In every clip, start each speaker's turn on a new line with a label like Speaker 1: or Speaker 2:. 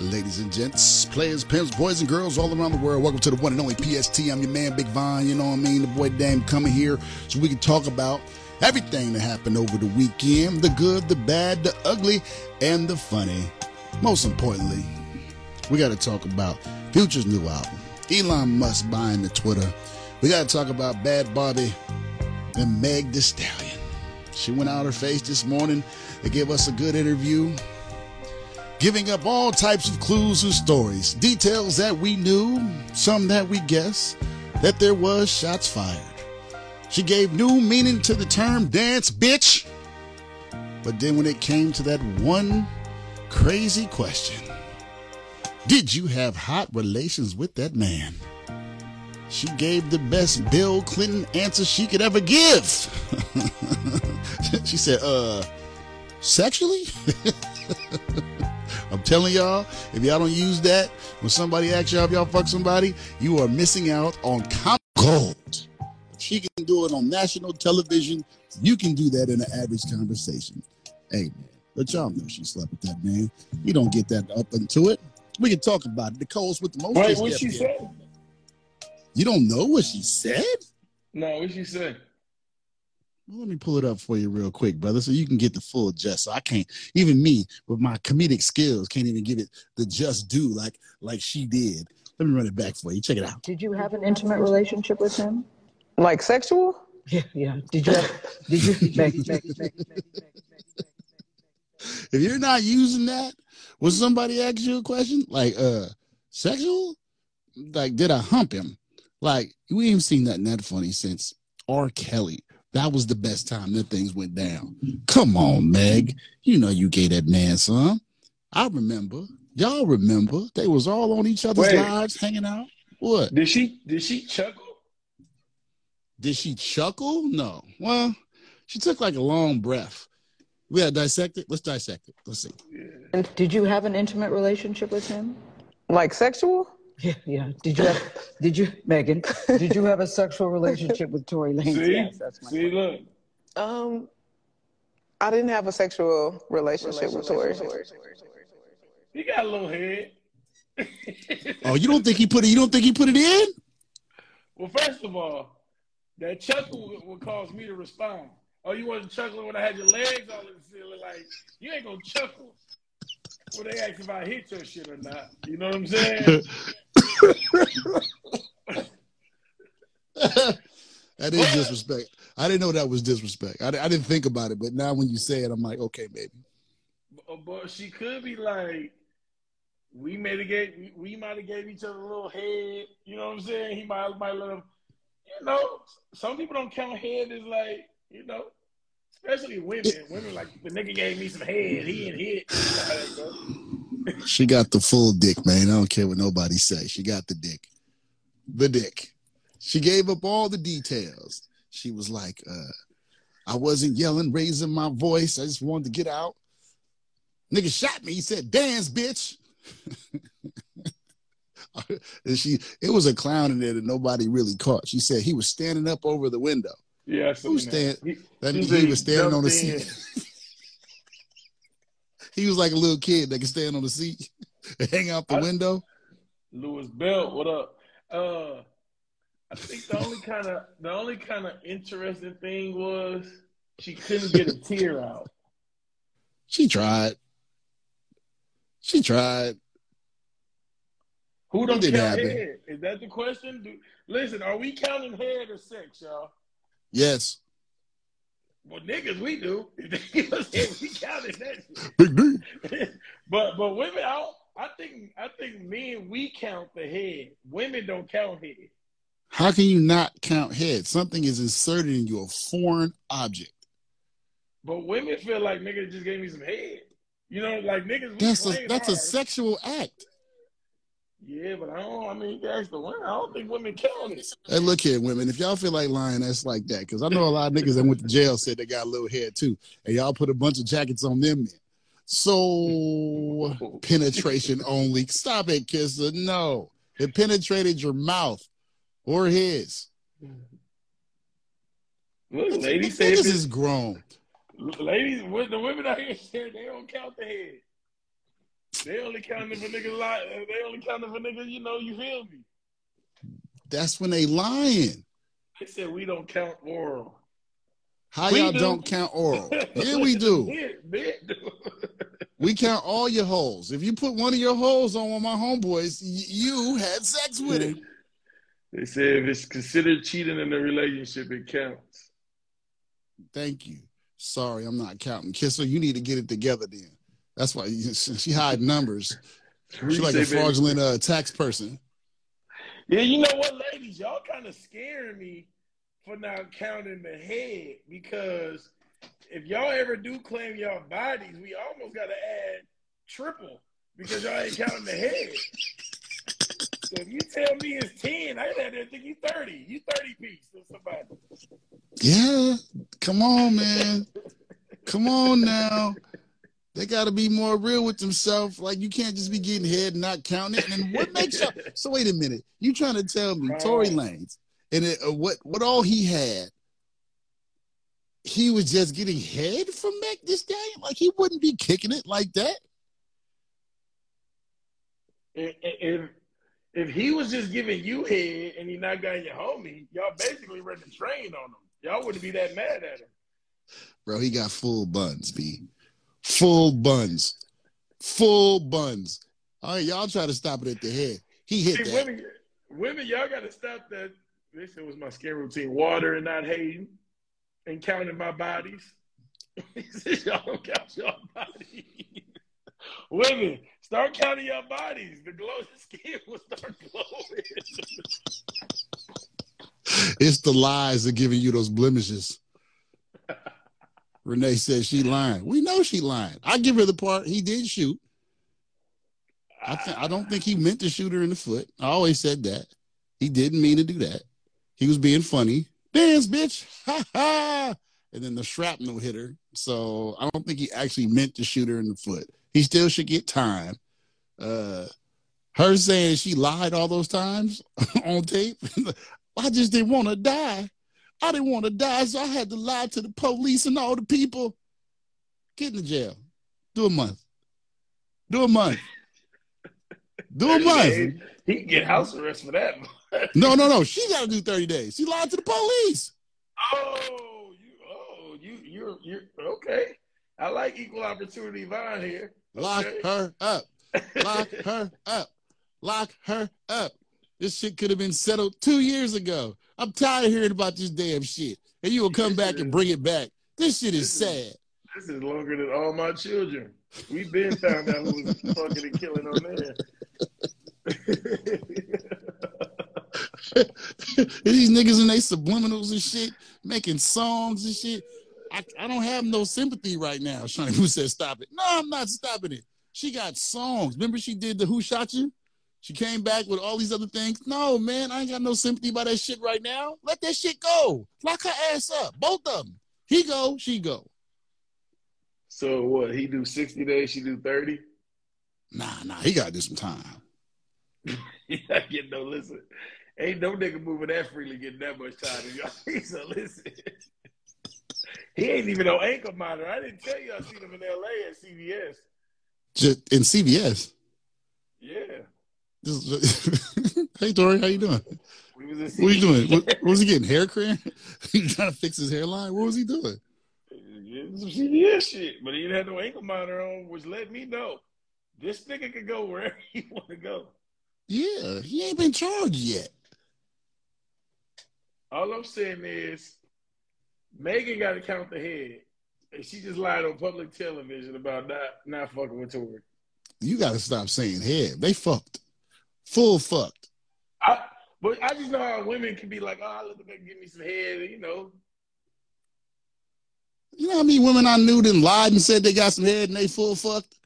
Speaker 1: Ladies and gents, players, pimps, boys and girls all around the world, welcome to the one and only PST. I'm your man, Big Vine. You know what I mean? The boy Dame coming here so we can talk about everything that happened over the weekend the good, the bad, the ugly, and the funny. Most importantly, we got to talk about Future's new album, Elon Musk buying the Twitter. We got to talk about Bad Barbie and Meg Thee Stallion. She went out her face this morning to give us a good interview giving up all types of clues and stories, details that we knew, some that we guessed, that there was shots fired. She gave new meaning to the term dance bitch. But then when it came to that one crazy question, did you have hot relations with that man? She gave the best Bill Clinton answer she could ever give. she said, uh, sexually? I'm telling y'all, if y'all don't use that when somebody asks y'all if y'all fuck somebody, you are missing out on common gold. She can do it on national television, you can do that in an average conversation. Hey man, let y'all know she slept with that man. You don't get that up into it. We can talk about it. The Coles with the most.
Speaker 2: Wait, what she said?
Speaker 1: You don't know what she said?
Speaker 2: No, what she said?
Speaker 1: Well, let me pull it up for you real quick, brother, so you can get the full just. So I can't, even me with my comedic skills, can't even give it the just due like like she did. Let me run it back for you. Check it out.
Speaker 3: Did you have an intimate relationship with him?
Speaker 4: Like sexual?
Speaker 3: Yeah, yeah. Did you? Have, did you?
Speaker 1: If you're not using that, when somebody asks you a question like uh sexual, like did I hump him? Like we ain't seen nothing that funny since R. Kelly. That was the best time that things went down. Come on, Meg. You know you gave that man some. I remember. Y'all remember. They was all on each other's
Speaker 2: Wait.
Speaker 1: lives hanging out. What?
Speaker 2: Did she did she chuckle?
Speaker 1: Did she chuckle? No. Well, she took like a long breath. We gotta dissect it. Let's dissect it. Let's see.
Speaker 3: Did you have an intimate relationship with him?
Speaker 4: Like sexual?
Speaker 3: Yeah, yeah. Did you? Have, did you, Megan? Did you have a sexual relationship with Tory Lanez?
Speaker 2: See,
Speaker 3: Yes, that's my
Speaker 2: see, look.
Speaker 4: Um, I didn't have a sexual relationship with Tory.
Speaker 2: He got a little head.
Speaker 1: Oh, you don't think he put it? You don't think he put it in?
Speaker 2: well, first of all, that chuckle would, would cause me to respond. Oh, you wasn't chuckling when I had your legs all in the ceiling. Like you ain't gonna chuckle when they ask if I hit your shit or not. You know what I'm saying?
Speaker 1: that is disrespect. I didn't know that was disrespect. I, I didn't think about it, but now when you say it, I'm like, okay, maybe.
Speaker 2: but, but she could be like, we may have gave we, might have gave each other a little head. You know what I'm saying? He might might let him. You know, some people don't count head as like you know, especially women. Women like the nigga gave me some head. He ain't hit.
Speaker 1: She got the full dick, man. I don't care what nobody say. She got the dick. The dick. She gave up all the details. She was like, uh, I wasn't yelling, raising my voice. I just wanted to get out. Nigga shot me. He said, dance, bitch. and she it was a clown in there that nobody really caught. She said he was standing up over the window.
Speaker 2: Yeah,
Speaker 1: Who's
Speaker 2: that.
Speaker 1: stand-
Speaker 2: He-
Speaker 1: That he
Speaker 2: he
Speaker 1: was standing on the seat. he was like a little kid that could stand on the seat and hang out the
Speaker 2: I-
Speaker 1: window.
Speaker 2: Lewis Belt, what up? Uh, I think the only kind of the only kind of interesting thing was she couldn't get a tear out.
Speaker 1: She tried. She tried.
Speaker 2: Who don't count
Speaker 1: happen.
Speaker 2: head? Is that the question? Do, listen, are we counting head or sex, y'all?
Speaker 1: Yes.
Speaker 2: Well, niggas, we do. we counted that shit.
Speaker 1: Big D.
Speaker 2: but but women, I don't, I think I think men we count the head. Women don't count head.
Speaker 1: How can you not count head? Something is inserted in you, a foreign object.
Speaker 2: But women feel like niggas just gave me some head. You know, like niggas.
Speaker 1: That's a that's a sexual act.
Speaker 2: Yeah, but I don't. I mean, you ask the women. I don't think women count it.
Speaker 1: Hey, look here, women. If y'all feel like lying, that's like that. Because I know a lot of niggas that went to jail said they got a little head too, and y'all put a bunch of jackets on them. Men. So penetration only. Stop it, kisser. No, it penetrated your mouth or his.
Speaker 2: Look, ladies if
Speaker 1: is grown.
Speaker 2: ladies, with the women out here they don't count the head. They only counting for niggas like they only counting for niggas, you know, you feel me?
Speaker 1: That's when they lying.
Speaker 2: They said we don't count oral.
Speaker 1: How
Speaker 2: We
Speaker 1: y'all
Speaker 2: do.
Speaker 1: don't count oral? Yeah, we do.
Speaker 2: Yeah, they do.
Speaker 1: We count all your holes. If you put one of your holes on one of my homeboys, y- you had sex with him.
Speaker 2: They said if it's considered cheating in a relationship, it counts.
Speaker 1: Thank you. Sorry, I'm not counting. Kisser, you need to get it together then. That's why she hide numbers. She like a fraudulent uh, tax person.
Speaker 2: Yeah, you know what, ladies, y'all kind of scaring me for not counting the head because if y'all ever do claim y'all bodies, we almost got to add triple because y'all ain't counting the head. So if you tell me it's ten, I had to think you thirty. You thirty piece or somebody.
Speaker 1: Yeah, come on, man. Come on now. They got to be more real with themselves. Like you can't just be getting head and not counting it. And then what makes you? So wait a minute. You trying to tell me Tory Lanez and it, uh, what what all he had? He was just getting head from Meg this day. Like he wouldn't be kicking it like that.
Speaker 2: If, if he was just giving you head and he not got your homie, y'all basically run the train on him. Y'all wouldn't be that mad at him.
Speaker 1: Bro, he got full buns, B. Full buns. Full buns. All right, y'all try to stop it at the head. He hit
Speaker 2: See,
Speaker 1: that.
Speaker 2: women, women, y'all got to stop that. This was my skin routine: water and not hating, and counting my bodies. Y'all don't count your bodies. women, start counting your bodies. The glow the skin will start glowing.
Speaker 1: It's the lies that giving you those blemishes. Renee says she lying. We know she lying. I give her the part. He did shoot. I th- I don't think he meant to shoot her in the foot. I always said that. He didn't mean to do that. He was being funny. Dance, bitch. Ha ha. And then the shrapnel hit her. So I don't think he actually meant to shoot her in the foot. He still should get time. Uh her saying she lied all those times on tape. I just didn't want to die. I didn't want to die, so I had to lie to the police and all the people. Get in the jail. Do a month. Do a month. Do a month.
Speaker 2: He can get house arrest for that.
Speaker 1: No, no, no. She got to do 30 days. She lied to the police.
Speaker 2: Oh, you, oh, you, you're, you're okay. I like equal opportunity Vine here.
Speaker 1: Lock
Speaker 2: Okay.
Speaker 1: her up. Lock her up. Lock her up. This shit could have been settled two years ago. I'm tired of hearing about this damn shit. And you will come back and bring it back. This shit is sad.
Speaker 2: This is longer than all my children. We've been found out who was fucking and killing on there.
Speaker 1: These niggas and they subliminals and shit, making songs and shit. I, I don't have no sympathy right now. Shawnee Who said stop it? No, I'm not stopping it. She got songs. Remember she did the Who Shot You? She came back with all these other things. No, man, I ain't got no sympathy about that shit right now. Let that shit go. Lock her ass up. Both of them. He go, she go.
Speaker 2: so what? He do sixty days. She do thirty.
Speaker 1: Nah, nah, he gotta do some time.
Speaker 2: He not getting no listen. Ain't no nigga moving that freely getting that much time. Y'all. So listen. He ain't even no ankle monitor. I didn't tell you I seen him in L.A. at CVS.
Speaker 1: Just in CVS.
Speaker 2: Yeah,
Speaker 1: hey Tory, how you doing?
Speaker 2: we was in CVS.
Speaker 1: What are you doing? What, what was he getting? Hair cream? he trying to fix his hairline? What was he doing?
Speaker 2: Some CVS shit, but he didn't have no ankle monitor on, which let me know this nigga could go wherever he want to go.
Speaker 1: Yeah, he ain't been charged yet.
Speaker 2: All I'm saying is, Megan got to count the head, and she just lied on public television about not not fucking with Tory.
Speaker 1: You got to stop saying head. They fucked. Full fucked.
Speaker 2: I, but I just know how women can be like, oh, I the nigga give me some head, you know.
Speaker 1: You know how many women I knew then lied and said they got some head and they full fucked?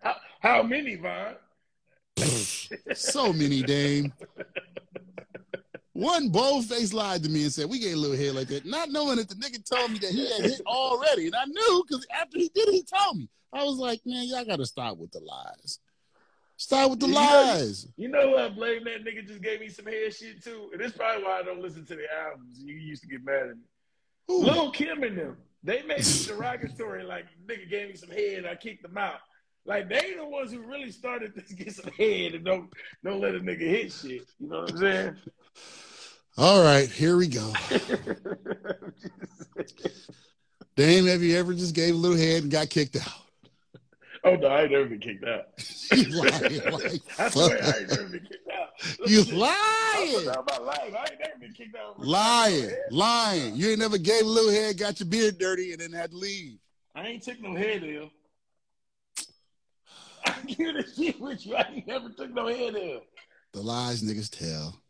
Speaker 2: How, how many, Vaughn?
Speaker 1: so many, Dame. One bold face lied to me and said, We get a little head like that, not knowing that the nigga told me that he had hit already. And I knew because after he did it, he told me. I was like, Man, y'all got to stop with the lies. Stop with the
Speaker 2: You know-
Speaker 1: lies.
Speaker 2: You know what? I blame that nigga just gave me some head shit too. And that's probably why I don't listen to the albums. You used to get mad at me.
Speaker 1: Who?
Speaker 2: Lil Kim and them, they made it derogatory. Like nigga gave me some head, I kicked them out. Like they the ones who really started to get some head and don't don't let a nigga hit shit. You know what I'm saying?
Speaker 1: All right, here we go. Dame, have you ever just gave a little head and got kicked out?
Speaker 2: Oh no, I ain't never been kicked out.
Speaker 1: You lying like
Speaker 2: I swear. I ain't never been kicked out.
Speaker 1: You lying.
Speaker 2: life. I ain't never been kicked out.
Speaker 1: Lying. Lying. You ain't never gave a little head, got your beard dirty, and then had to leave.
Speaker 2: I ain't took no head ill. I give the shit with you. I ain't never took no head ill.
Speaker 1: The lies niggas tell.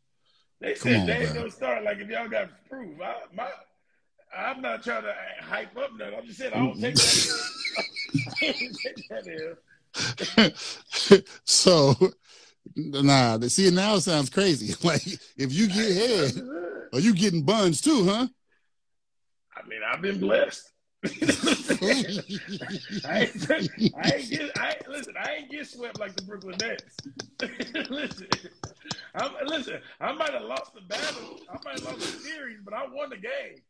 Speaker 2: They
Speaker 1: Come
Speaker 2: said
Speaker 1: on,
Speaker 2: they ain't
Speaker 1: bro.
Speaker 2: gonna start like if y'all got proof. I, my, I'm not trying to hype up nothing. I'm just saying I don't take that. I don't take that
Speaker 1: so, nah, see, now it sounds crazy. Like, if you get head, are you getting buns too, huh?
Speaker 2: I mean, I've been blessed. I ain't, I ain't get, I listen, I ain't get swept like the Brooklyn Nets. listen, I'm, listen, I might have lost the battle, I might have lost the series, but I won the game.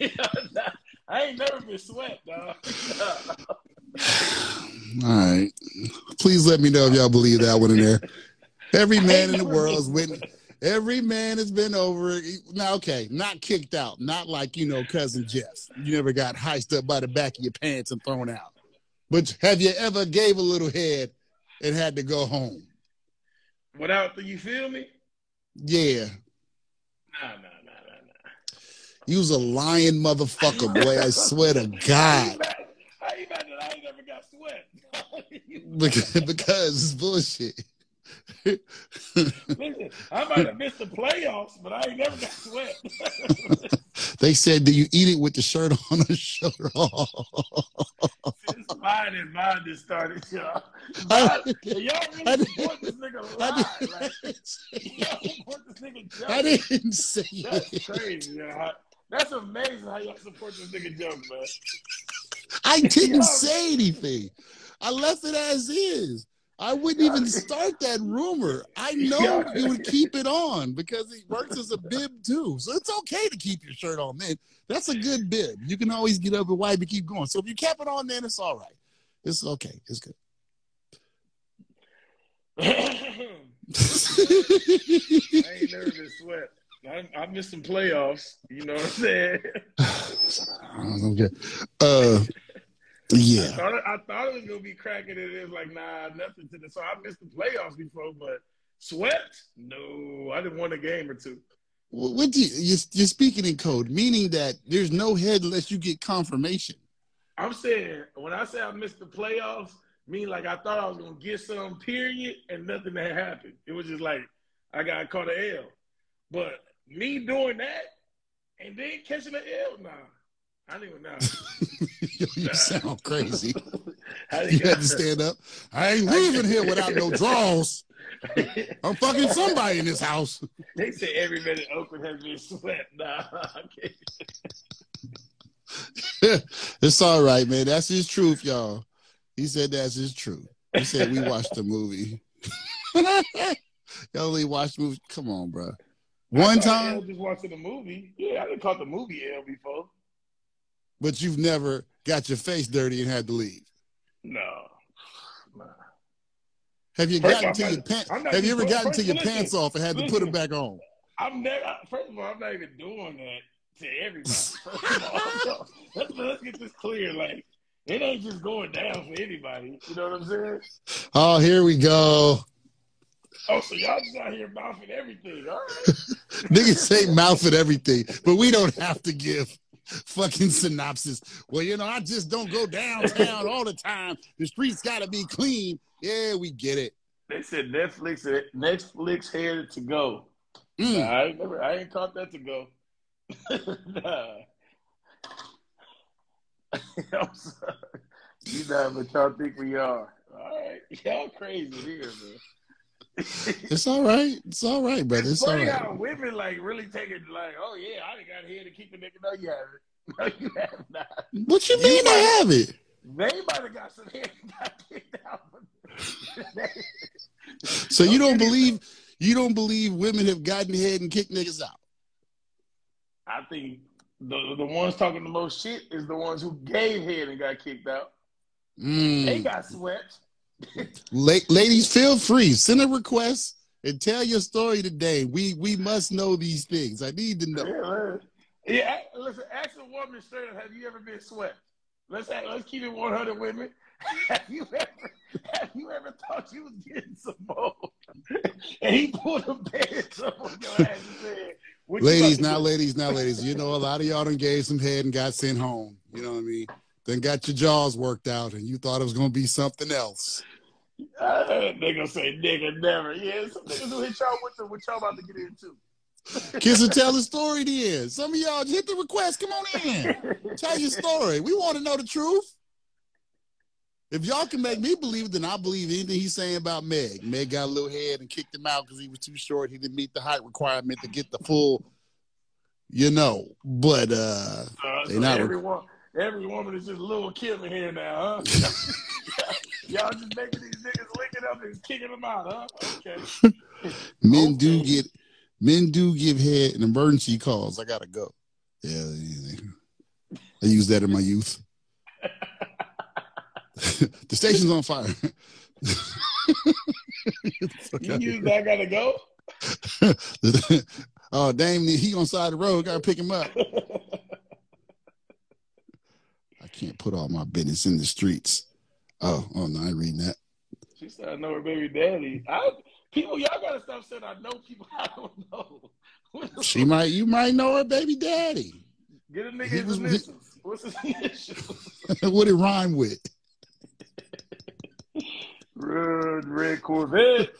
Speaker 2: I ain't never been swept, dog.
Speaker 1: All right. Please let me know if y'all believe that one in there. Every man in the world has went. Every man has been over. Now, okay, not kicked out, not like you know, cousin Jeff. You never got heiced up by the back of your pants and thrown out. But have you ever gave a little head and had to go home?
Speaker 2: Without the, you feel me?
Speaker 1: Yeah,
Speaker 2: Nah, nah, nah, nah, nah.
Speaker 1: you was a lying motherfucker, boy. I swear to God,
Speaker 2: How you that I ain't never got swept?
Speaker 1: because, because it's bullshit.
Speaker 2: Listen, I might have missed the playoffs, but I ain't never got swept.
Speaker 1: they said, "Do you eat it with the shirt on or shirt off?"
Speaker 2: Since mine and mine just started, y'all. Mine- y'all really support this nigga
Speaker 1: I
Speaker 2: live. Like,
Speaker 1: didn't say
Speaker 2: y'all support this nigga
Speaker 1: I didn't say
Speaker 2: That's
Speaker 1: it.
Speaker 2: crazy, y'all. That's amazing how y'all support this nigga joke, man.
Speaker 1: I didn't say anything. I left it as is. I wouldn't even start that rumor. I know you would keep it on because it works as a bib too. So it's okay to keep your shirt on then. That's a good bib. You can always get up and wipe and keep going. So if you kept it on then it's all right. It's okay. It's good.
Speaker 2: I ain't never been swept. I, I missed some playoffs. You know what I'm saying?
Speaker 1: I'm good. Uh,
Speaker 2: I
Speaker 1: yeah.
Speaker 2: thought, I thought it was gonna be cracking it. It's like nah, nothing to the. So I missed the playoffs before, but swept? No, I didn't win a game or two.
Speaker 1: What what do you, you're, you're speaking in code, meaning that there's no head unless you get confirmation.
Speaker 2: I'm saying when I say I missed the playoffs, mean like I thought I was gonna get some period, and nothing had happened. It was just like I got caught an L. But me doing that and then catching an L, nah, I didn't even know.
Speaker 1: you sound crazy. You had to stand up. I ain't leaving here without no draws. I'm fucking somebody in this house.
Speaker 2: They say every minute Oakland has been swept. Nah, I can't.
Speaker 1: it's all right, man. That's his truth, y'all. He said that's his truth. He said we watched the movie. y'all only watched the movie. Come on, bro. One
Speaker 2: I thought L
Speaker 1: time,
Speaker 2: just watching the movie. Yeah, I didn't caught the movie L before.
Speaker 1: But you've never got your face dirty and had to leave.
Speaker 2: No. Nah.
Speaker 1: Have you
Speaker 2: First
Speaker 1: gotten to your pants? Have you ever gotten to your
Speaker 2: listen,
Speaker 1: pants off and had to put them back on?
Speaker 2: I'm never. First of all, I'm not even doing that to everybody. First of all, let's, let's get this clear. Like, it ain't just going down for anybody. You know what I'm saying?
Speaker 1: Oh, here we go.
Speaker 2: Oh, so y'all just out here mouthing everything. All right.
Speaker 1: Niggas say mouth at everything, but we don't have to give fucking synopsis. Well, you know, I just don't go downtown all the time. The streets got to be clean. Yeah, we get it.
Speaker 2: They said Netflix. Netflix headed to go.
Speaker 1: Mm.
Speaker 2: I ain't never. I ain't caught that to go. nah. I'm sorry. You know what y'all think we are. All right. Y'all crazy here, man.
Speaker 1: It's all right. It's all right, brother. It's all
Speaker 2: funny
Speaker 1: right.
Speaker 2: how women like really take it like, oh yeah, I got here to keep the nigga. No, you haven't. No, you have not.
Speaker 1: What you mean I have it?
Speaker 2: They might have got some and got kicked out.
Speaker 1: So you don't believe you don't believe women have gotten head and kicked niggas out?
Speaker 2: I think the the ones talking the most shit is the ones who gave head and got kicked out. They
Speaker 1: Mm.
Speaker 2: got swept.
Speaker 1: La- ladies, feel free. Send a request and tell your story today. We we must know these things. I need to know.
Speaker 2: Yeah, yeah. Listen, ask a woman straight up. Have you ever been swept? Let's act, let's keep it 100 women. Have you ever have you ever thought you was getting some more? and he pulled a pants up on your ass and said,
Speaker 1: Ladies, now ladies, now ladies. You know, a lot of y'all done gave some head and got sent home. You know what I mean? Then got your jaws worked out and you thought it was gonna be something else.
Speaker 2: Uh, they gonna say nigga never. Yeah, some niggas who hit y'all with the what y'all about to get into.
Speaker 1: Kiss and tell the story then. Some of y'all just hit the request. Come on in. Tell your story. We want to know the truth. If y'all can make me believe it, then I believe anything he's saying about Meg. Meg got a little head and kicked him out because he was too short. He didn't meet the height requirement to get the full, you know. But uh
Speaker 2: Uh,
Speaker 1: They
Speaker 2: so
Speaker 1: not-
Speaker 2: every, wo- every woman is just a little Kim in here now, huh? Y'all just making these niggas linking up and kicking them out, huh? Okay.
Speaker 1: men do get men do give head in emergency calls. I gotta go. Yeah, yeah. I used that in my youth. the station's on fire.
Speaker 2: You
Speaker 1: out
Speaker 2: use that, I gotta go.
Speaker 1: oh, damn, he on side of the road. Gotta pick him up. Can't put all my business in the streets. Oh, oh no, I ain't reading that.
Speaker 2: She said, I know her baby daddy. I, people, y'all gotta stop saying I know people I don't know.
Speaker 1: She might, you might know her baby daddy.
Speaker 2: Get a nigga his initials. What's his initials?
Speaker 1: what it rhyme with?
Speaker 2: Red, red Corvette.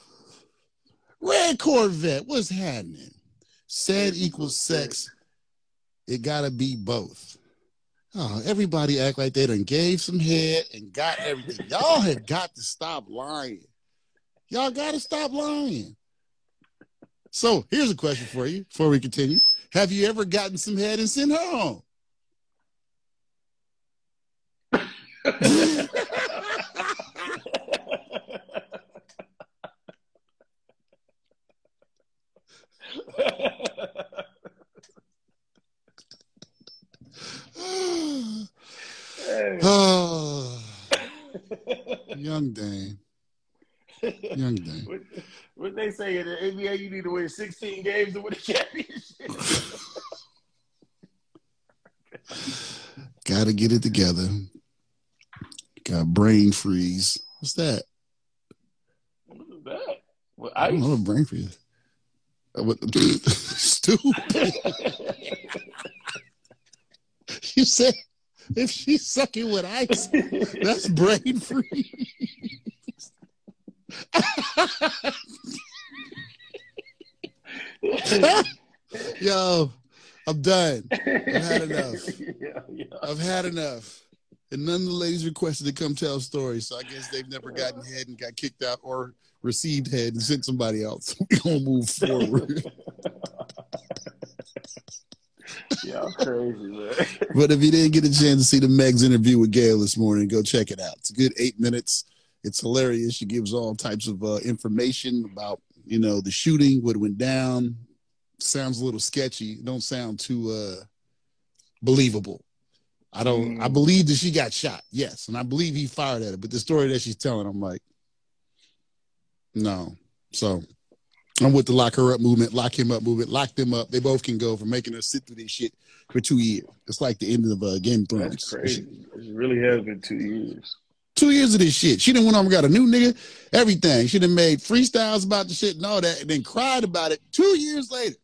Speaker 1: Red Corvette, what's happening? Said equals sex. It gotta be both. Oh, everybody act like they done gave some head and got everything. Y'all have got to stop lying. Y'all gotta stop lying. So here's a question for you before we continue. Have you ever gotten some head and sent her home? oh, young Dane. Young Dane.
Speaker 2: What, what they say in the NBA, you need to win 16 games to win a championship.
Speaker 1: Gotta get it together. Got brain freeze. What's that?
Speaker 2: what is that? Well,
Speaker 1: I don't know what brain freeze. Uh, Stupid. You said if she's sucking with ice, that's brain freeze. Yo, I'm done. I've had enough. I've had enough. And none of the ladies requested to come tell stories, so I guess they've never gotten head and got kicked out or received head and sent somebody else. We're gonna move forward.
Speaker 2: Y'all crazy, man.
Speaker 1: but if you didn't get a chance to see the Meg's interview with Gail this morning, go check it out. It's a good eight minutes. It's hilarious. She gives all types of uh, information about you know the shooting, what went down. Sounds a little sketchy. Don't sound too uh, believable. I don't.
Speaker 2: Mm.
Speaker 1: I believe that she got shot. Yes, and I believe he fired at her. But the story that she's telling, I'm like, no. So I'm with the lock her up movement, lock him up movement, lock them up. They both can go for making her sit through this shit for two years. It's like the end of uh, Game of Thrones.
Speaker 2: That's crazy. It really has been two years.
Speaker 1: Two years of this shit. She done went on and got a new nigga, everything. She done made freestyles about the shit and all that, and then cried about it two years later.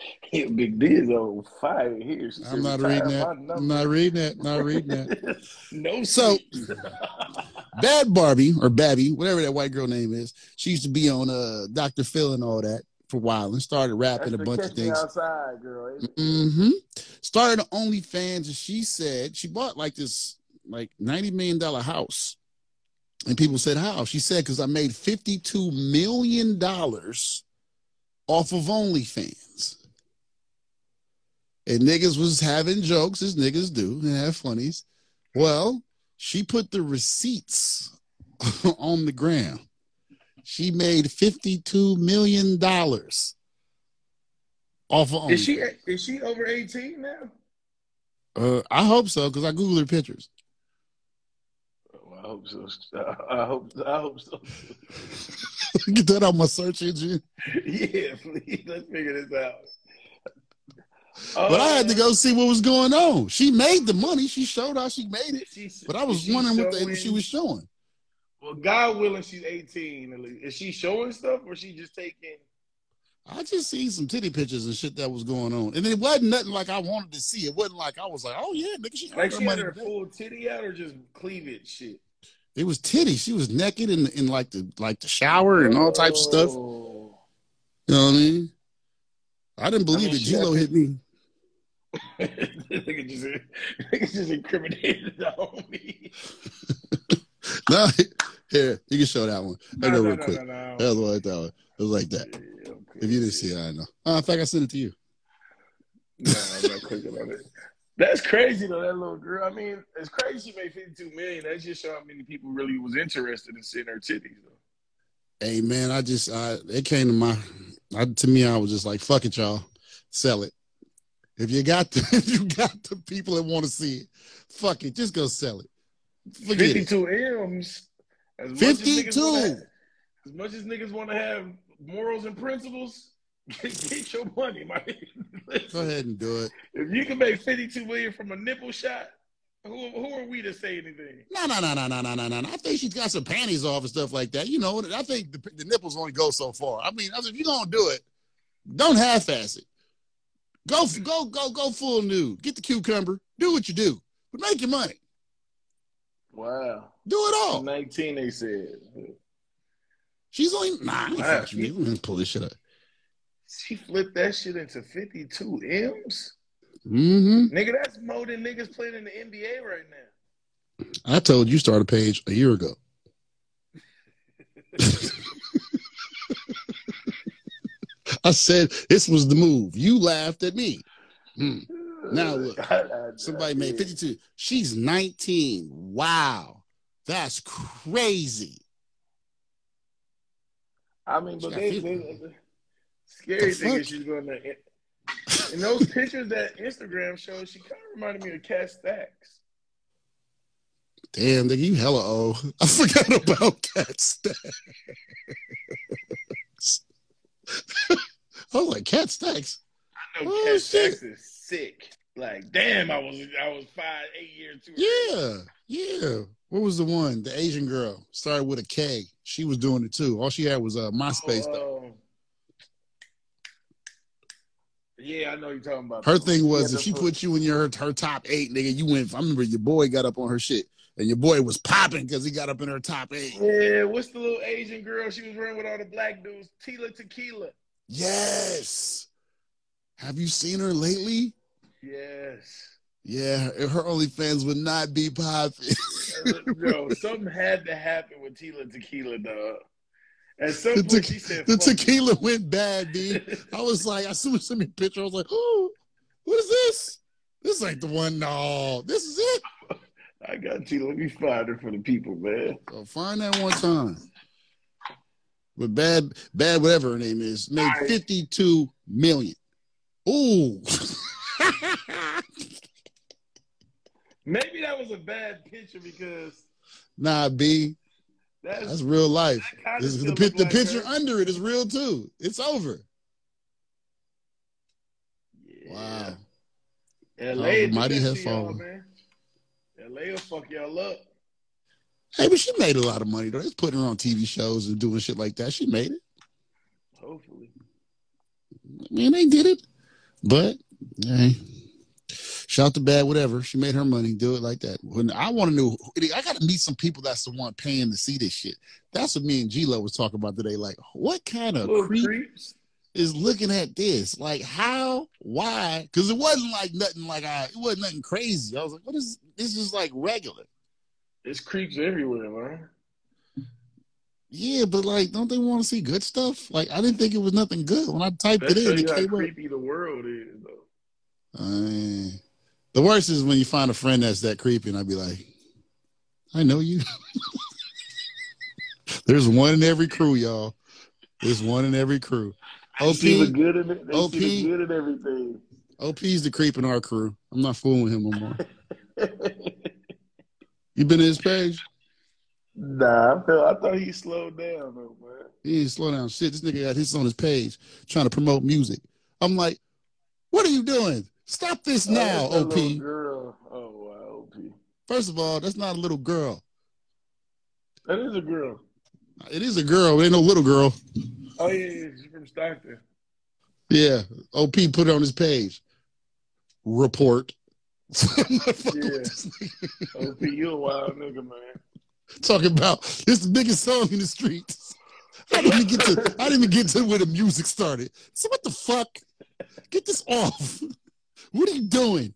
Speaker 2: Big D is on fire here. She
Speaker 1: I'm not reading that. I'm not reading that. Not reading that.
Speaker 2: no.
Speaker 1: So- Bad Barbie or Babby, whatever that white girl name is, she used to be on uh Dr. Phil and all that for a while and started rapping
Speaker 2: That's
Speaker 1: a bunch of things.
Speaker 2: outside, girl.
Speaker 1: Mm-hmm. Started OnlyFans, and she said she bought like this like ninety million dollar house. And people said, "How?" She said, "Because I made fifty two million dollars off of OnlyFans." And niggas was having jokes, as niggas do, and have funnies. Well, she put the receipts on the ground. She made fifty two million dollars off of
Speaker 2: Is she is she over eighteen now?
Speaker 1: Uh, I hope so because I googled her pictures.
Speaker 2: I hope so. I hope. I hope so.
Speaker 1: Get that on my search engine.
Speaker 2: yeah, please. Let's figure this out.
Speaker 1: But I had to go see what was going on. She made the money. She showed how she made it.
Speaker 2: she's-
Speaker 1: But I was
Speaker 2: she
Speaker 1: wondering what the, she was showing.
Speaker 2: Well, God willing, she's 18. at least. Is she showing stuff or she just taking?
Speaker 1: I just seen some titty pictures and shit that was going on. And it wasn't nothing like I wanted to see. It wasn't like I was like, oh yeah, nigga, she
Speaker 2: Like she had her full titty out or just cleavage shit?
Speaker 1: It was titty. She was naked in in like the like the shower and all types of stuff.
Speaker 2: Oh.
Speaker 1: You know what I mean? I didn't believe
Speaker 2: mean,
Speaker 1: it.
Speaker 2: she
Speaker 1: G Lo hit me.
Speaker 2: nigga just, nigga just incriminated the homie.
Speaker 1: No, here you can show that one. I know
Speaker 2: no,
Speaker 1: real
Speaker 2: no,
Speaker 1: quick.
Speaker 2: no, no.
Speaker 1: That was like that. One. It was like that.
Speaker 2: Yeah, okay.
Speaker 1: If you didn't see it, I know. Oh, in fact, I sent it to you.
Speaker 2: No, I'm not clicking on it. That's crazy though. That little girl. I mean, it's crazy. She made 52 million. That just show how many people really was interested in seeing her titties. Though.
Speaker 1: Hey man, I just I it came to my I, to me I was just like fuck it y'all, sell it. If you got the if you got the people that want to see it, fuck it, just go sell it. Forget it.
Speaker 2: 52 M's. As much as
Speaker 1: 52.
Speaker 2: As much as niggas want to have morals and principles, get, your money. Listen,
Speaker 1: Go ahead and do it.
Speaker 2: If you can make 52 million from a nipple shot, who, who are we to say anything?
Speaker 1: No, no, no, no, no, no, no, no. I think she's got some panties off and stuff like that. You know, I think the, the nipples only go so far. I mean, I was, if you're gonna do it, don't half-ass it. Go, go, go, go full nude. Get the cucumber. Do what you do, but make your money.
Speaker 2: Wow.
Speaker 1: Do it all.
Speaker 2: 19, they said.
Speaker 1: She's only nah.
Speaker 2: Wow.
Speaker 1: fucking you. Let me pull this shit up.
Speaker 2: She flipped that shit into 52 M's?
Speaker 1: Mm-hmm.
Speaker 2: Nigga, that's more than niggas playing in the NBA right now.
Speaker 1: I told you start a page a year ago. I said this was the move. You laughed at me. Hmm. Now look, Somebody made 52. She's 19. Wow. That's crazy.
Speaker 2: I mean, but they, they, the scary
Speaker 1: The
Speaker 2: thing
Speaker 1: fuck?
Speaker 2: is she's going to. Hit. In those pictures that Instagram shows, she kind of reminded me of Kat Stacks.
Speaker 1: Damn, nigga, you hella old. I forgot about Kat Stacks. I was like, Kat Stacks?
Speaker 2: I know
Speaker 1: Oh,
Speaker 2: Cat. Stacks is sick. Like, damn, I was I was five, eight years too.
Speaker 1: Yeah, yeah. What was the one? The Asian girl started with a K. She was doing it too. All she had was uh, MySpace.
Speaker 2: Oh, um, yeah, I know you're talking about.
Speaker 1: Her
Speaker 2: that.
Speaker 1: thing was
Speaker 2: had
Speaker 1: if she put you in your her top eight, nigga, you went. I remember your boy got up on her shit, and your boy was popping because he got up in her top eight.
Speaker 2: Yeah, what's the little Asian girl she was running with all the black dudes? Tila Tequila.
Speaker 1: Yes. Have you seen her lately?
Speaker 2: Yes.
Speaker 1: Yeah, her OnlyFans would not be popping.
Speaker 2: Yo, something had to happen with Tila Tequila, dog. At some
Speaker 1: The,
Speaker 2: point,
Speaker 1: te-
Speaker 2: she said,
Speaker 1: the
Speaker 2: "Fuck it."
Speaker 1: tequila went bad, dude. I was like, as soon sent me a picture, I was like, oh, what is this? This ain't the one. No, this is it.
Speaker 2: I got Tila. Let me find her for the people, man.
Speaker 1: So find that one time. But bad, bad, whatever her name is, made
Speaker 2: Alright.
Speaker 1: 52 million. Ooh.
Speaker 2: Maybe that was a bad picture because
Speaker 1: nah, B.
Speaker 2: that's,
Speaker 1: That's real life.
Speaker 2: that kinda
Speaker 1: This is
Speaker 2: still
Speaker 1: the, the
Speaker 2: like
Speaker 1: picture
Speaker 2: her.
Speaker 1: under it is real too. It's over.
Speaker 2: Yeah.
Speaker 1: Wow.
Speaker 2: LA,
Speaker 1: Oh, the mighty
Speaker 2: that
Speaker 1: has
Speaker 2: to y'all,
Speaker 1: fallen.
Speaker 2: man. LA will fuck y'all up.
Speaker 1: Hey, but she made a lot of money though. It's putting her on TV shows and doing shit like that. She made it.
Speaker 2: Hopefully.
Speaker 1: I mean, they did it. But hey, shout to bad, whatever. She made her money. Do it like that. When I want to know, I got to meet some people that's the one paying to see this shit. That's what me and G Lo was talking about today. Like, what kind of creep
Speaker 2: creeps.
Speaker 1: is looking at this? Like, how? Why? Because it wasn't like nothing like I. It wasn't nothing crazy. I was like, what is this? Is like regular.
Speaker 2: It's creeps everywhere, man.
Speaker 1: Yeah, but like, don't they want to see good stuff? Like, I didn't think it was nothing good when I typed
Speaker 2: That
Speaker 1: it in. It
Speaker 2: how
Speaker 1: came up.
Speaker 2: creepy the world is, though.
Speaker 1: Uh, the worst is when you find a friend that's that creepy, and I'd be like, I know you. There's one in every crew, y'all. There's one in every crew.
Speaker 2: They see the good in it. They
Speaker 1: OP.
Speaker 2: see the good in everything.
Speaker 1: OP's the creep in our crew. I'm not fooling him no more. You been to his page?
Speaker 2: Nah, I, feel, I thought he slowed down though, man.
Speaker 1: He didn't slow down shit. This nigga got his on his page trying to promote music. I'm like, what are you doing? Stop this
Speaker 2: Oh,
Speaker 1: now, OP.
Speaker 2: Girl. Oh wow, OP.
Speaker 1: First of all, that's not a little girl.
Speaker 2: That is a girl.
Speaker 1: It is a girl. It ain't no little girl.
Speaker 2: Oh yeah, yeah, she's from Stockton.
Speaker 1: Yeah. OP put it on his page. Report.
Speaker 2: Yeah. OP, you a wild nigga, man.
Speaker 1: Talking about this the biggest song in the streets. I didn't even get to I didn't even get to where the music started. So what the fuck? Get this off. What are you doing?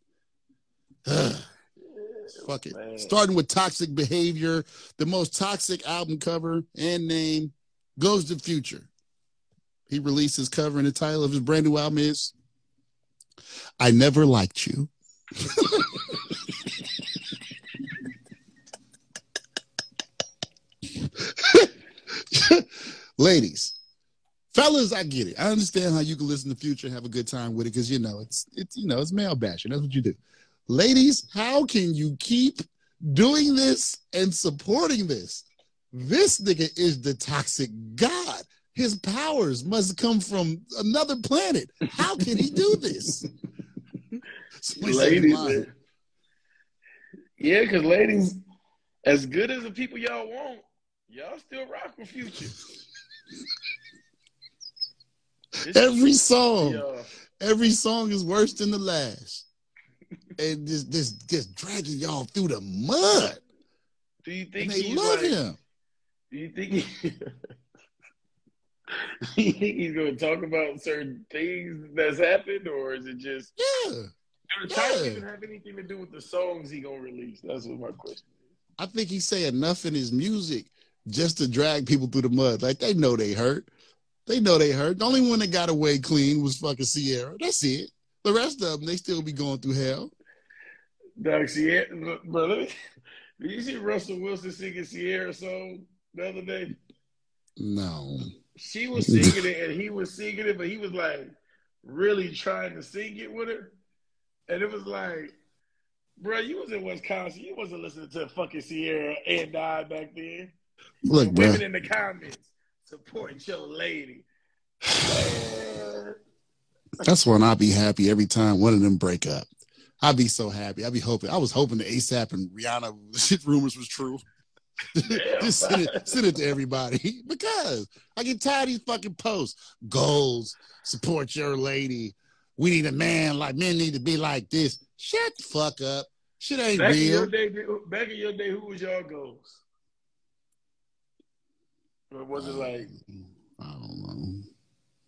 Speaker 1: Fuck it.
Speaker 2: Man.
Speaker 1: Starting with toxic behavior, the most toxic album cover and name goes to Future. He released his cover, and the title of his brand new album is "I Never Liked You." Ladies, fellas, I get it. I understand how you can listen to Future and have a good time with it because you know it's it's you know it's male bashing. That's what you do. Ladies, how can you keep doing this and supporting this? This nigga is the toxic god. His powers must come from another planet. How can he do this? Somebody said he
Speaker 2: ladies. Yeah, because ladies, as good as the people y'all want, y'all still rock with Future.
Speaker 1: Every song,
Speaker 2: Yeah.
Speaker 1: every song is worse than the last. And just just just dragging y'all through the mud.
Speaker 2: Do you
Speaker 1: And
Speaker 2: think
Speaker 1: they
Speaker 2: he's
Speaker 1: love
Speaker 2: like,
Speaker 1: him.
Speaker 2: Do you think he, do you think he's going to talk about certain things that's happened, or is it just
Speaker 1: Yeah.
Speaker 2: Do the
Speaker 1: Yeah.
Speaker 2: even have anything to do with the songs he gonna release? That's what my question.
Speaker 1: I think he say enough in his music just to drag people through the mud. Like they know they hurt. They know they hurt. The only one that got away clean was fucking Ciara. That's it. The rest of them, they still be going through hell.
Speaker 2: Doug Ciara, bro. Let me, did you see Russell Wilson singing Ciara song the other day?
Speaker 1: No.
Speaker 2: She was singing it and he was singing it, but he was like really trying to sing it with her, and it was like. Bro, you was in Wisconsin. You wasn't listening to fucking Ciara and I back then.
Speaker 1: Look,
Speaker 2: The
Speaker 1: bro.
Speaker 2: women in the comments supporting your lady.
Speaker 1: That's when I'd be happy every time one of them break up. I'd be so happy. I'd be hoping. I was hoping the ASAP and Rihanna shit rumors was true. Just send it, send it to everybody because I get tired of these fucking posts. Goals, support your lady. We need a man like men need to be like this. Shut the fuck up. Shit ain't
Speaker 2: back in your
Speaker 1: real.
Speaker 2: day, back in your day, who was your goals? Or was it like
Speaker 1: I don't know.